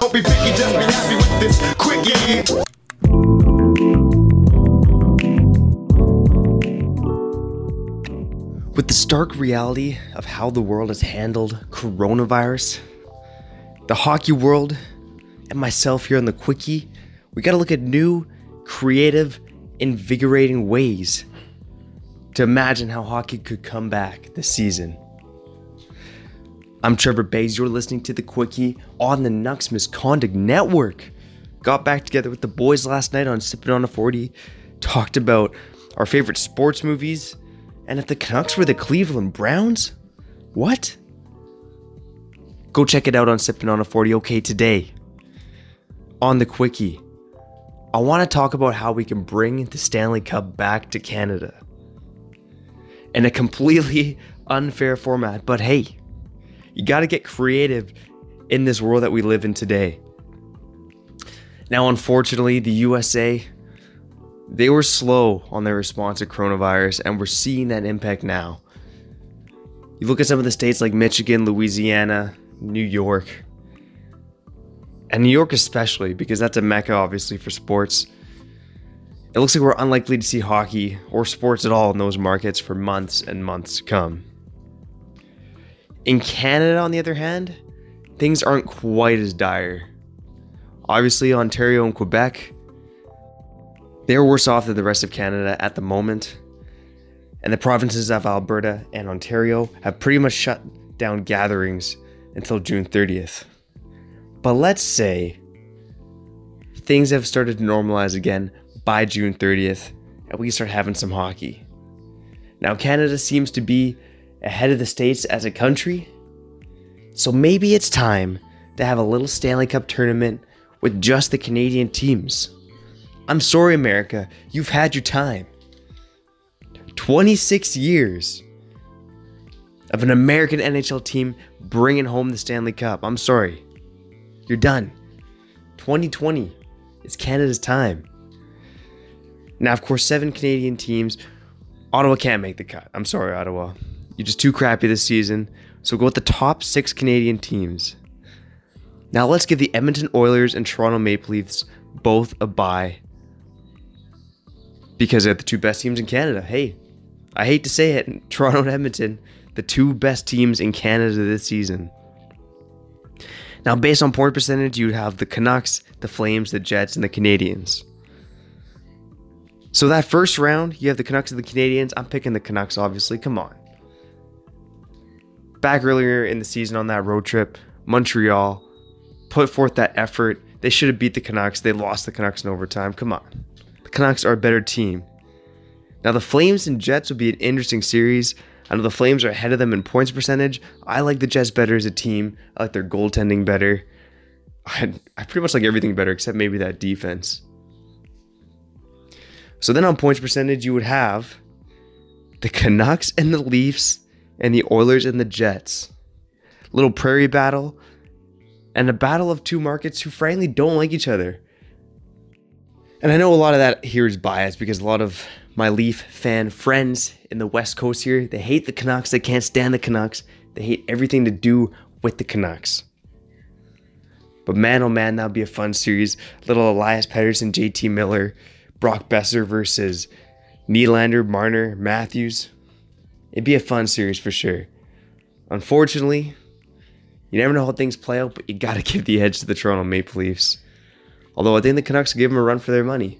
Don't be picky, just be happy with this quickie. With the stark reality of how the world has handled coronavirus, the hockey world, and myself here on the Quickie, we got to look at new, creative, invigorating ways to imagine how hockey could come back this season. I'm Trevor Bays. You're listening to the Quickie on the Nucks Misconduct Network. Got back together with the boys last night on Sipping on a 40, talked about our favorite sports movies, and if the Canucks were the Cleveland Browns? What? Go check it out on Sipping on a 40. Okay, today on the Quickie, I want to talk about how we can bring the Stanley Cup back to Canada in a completely unfair format. But hey, you got to get creative in this world that we live in today. Now, unfortunately, the USA they were slow on their response to coronavirus, and we're seeing that impact now. You look at some of the states like Michigan, Louisiana, New York, and New York especially, because that's a mecca, obviously, for sports. It looks like we're unlikely to see hockey or sports at all in those markets for months and months to come. In Canada, on the other hand, things aren't quite as dire. Obviously, Ontario and Quebec they're worse off than the rest of Canada at the moment. And the provinces of Alberta and Ontario have pretty much shut down gatherings until June 30th. But let's say things have started to normalize again by June 30th and we start having some hockey. Now, Canada seems to be ahead of the States as a country, so maybe it's time to have a little Stanley Cup tournament with just the Canadian teams. I'm sorry, America. You've had your time. 26 years of an American NHL team bringing home the Stanley Cup. I'm sorry. You're done. 2020 is Canada's time. Now, of course, seven Canadian teams. Ottawa can't make the cut. I'm sorry, Ottawa. You're just too crappy this season. So go with the top six Canadian teams. Now let's give the Edmonton Oilers and Toronto Maple Leafs both a bye because they're the two best teams in Canada. Hey, I hate to say it, Toronto and Edmonton, the two best teams in Canada this season. Now, based on point percentage, you have the Canucks, the Flames, the Jets, and the Canadiens. So that first round, you have the Canucks and the Canadiens. I'm picking the Canucks, obviously. Come on. Back earlier in the season on that road trip, Montreal put forth that effort. They should have beat the Canucks. They lost the Canucks in overtime. Come on. The Canucks are a better team. Now, the Flames and Jets would be an interesting series. I know the Flames are ahead of them in points percentage. I like the Jets better as a team. I like their goaltending better. I, I pretty much like everything better except maybe that defense. So then on points percentage, you would have the Canucks and the Leafs and the Oilers and the Jets. Little prairie battle and a battle of two markets who frankly don't like each other. And I know a lot of that here is biased because a lot of my Leaf fan friends in the West Coast here, they hate the Canucks. They can't stand the Canucks. They hate everything to do with the Canucks. But man, oh man, that would be a fun series. Little Elias Pettersson, JT Miller, Brock Boeser versus Nylander, Marner, Matthews. It'd be a fun series for sure. Unfortunately, you never know how things play out, but you got to give the edge to the Toronto Maple Leafs. Although I think the Canucks give them a run for their money.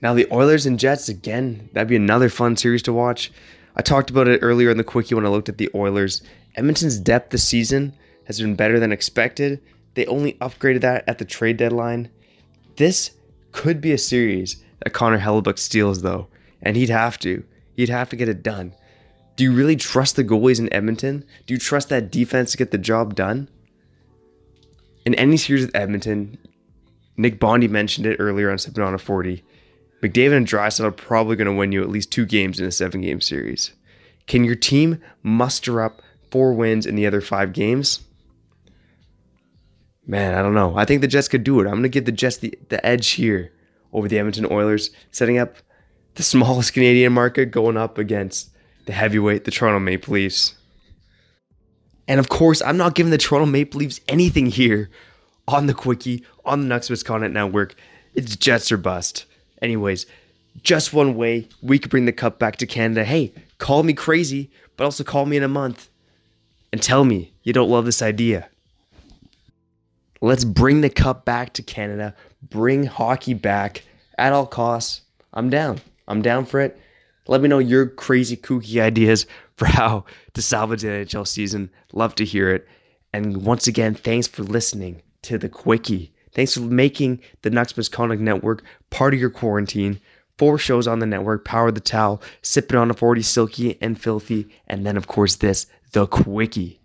Now the Oilers and Jets again, that'd be another fun series to watch. I talked about it earlier in the quickie when I looked at the Oilers. Edmonton's depth this season has been better than expected. They only upgraded that at the trade deadline. This could be a series that Connor Hellebuyck steals though, and he'd have to. He'd have to get it done. Do you really trust the goalies in Edmonton? Do you trust that defense to get the job done? In any series with Edmonton, Nick Bondi mentioned it earlier on Sipping on a 40. McDavid and Draisaitl are probably going to win you at least two games in a seven game series. Can your team muster up four wins in the other five games? Man, I don't know. I think the Jets could do it. I'm going to give the Jets the, the edge here over the Edmonton Oilers, setting up the smallest Canadian market going up against the heavyweight, the Toronto Maple Leafs. And of course, I'm not giving the Toronto Maple Leafs anything here on the Quickie, on the Nucks Misconduct Network. It's Jets or bust. Anyways, just one way we could bring the cup back to Canada. Hey, call me crazy, but also call me in a month and tell me you don't love this idea. Let's bring the cup back to Canada. Bring hockey back at all costs. I'm down. I'm down for it. Let me know your crazy, kooky ideas for how to salvage the NHL season. Love to hear it. And once again, thanks for listening to the Quickie. Thanks for making the Nucks Misconduct Network part of your quarantine. Four shows on the network Power the Towel, Sipping on a 40, Silky and Filthy, and then, of course, this, The Quickie.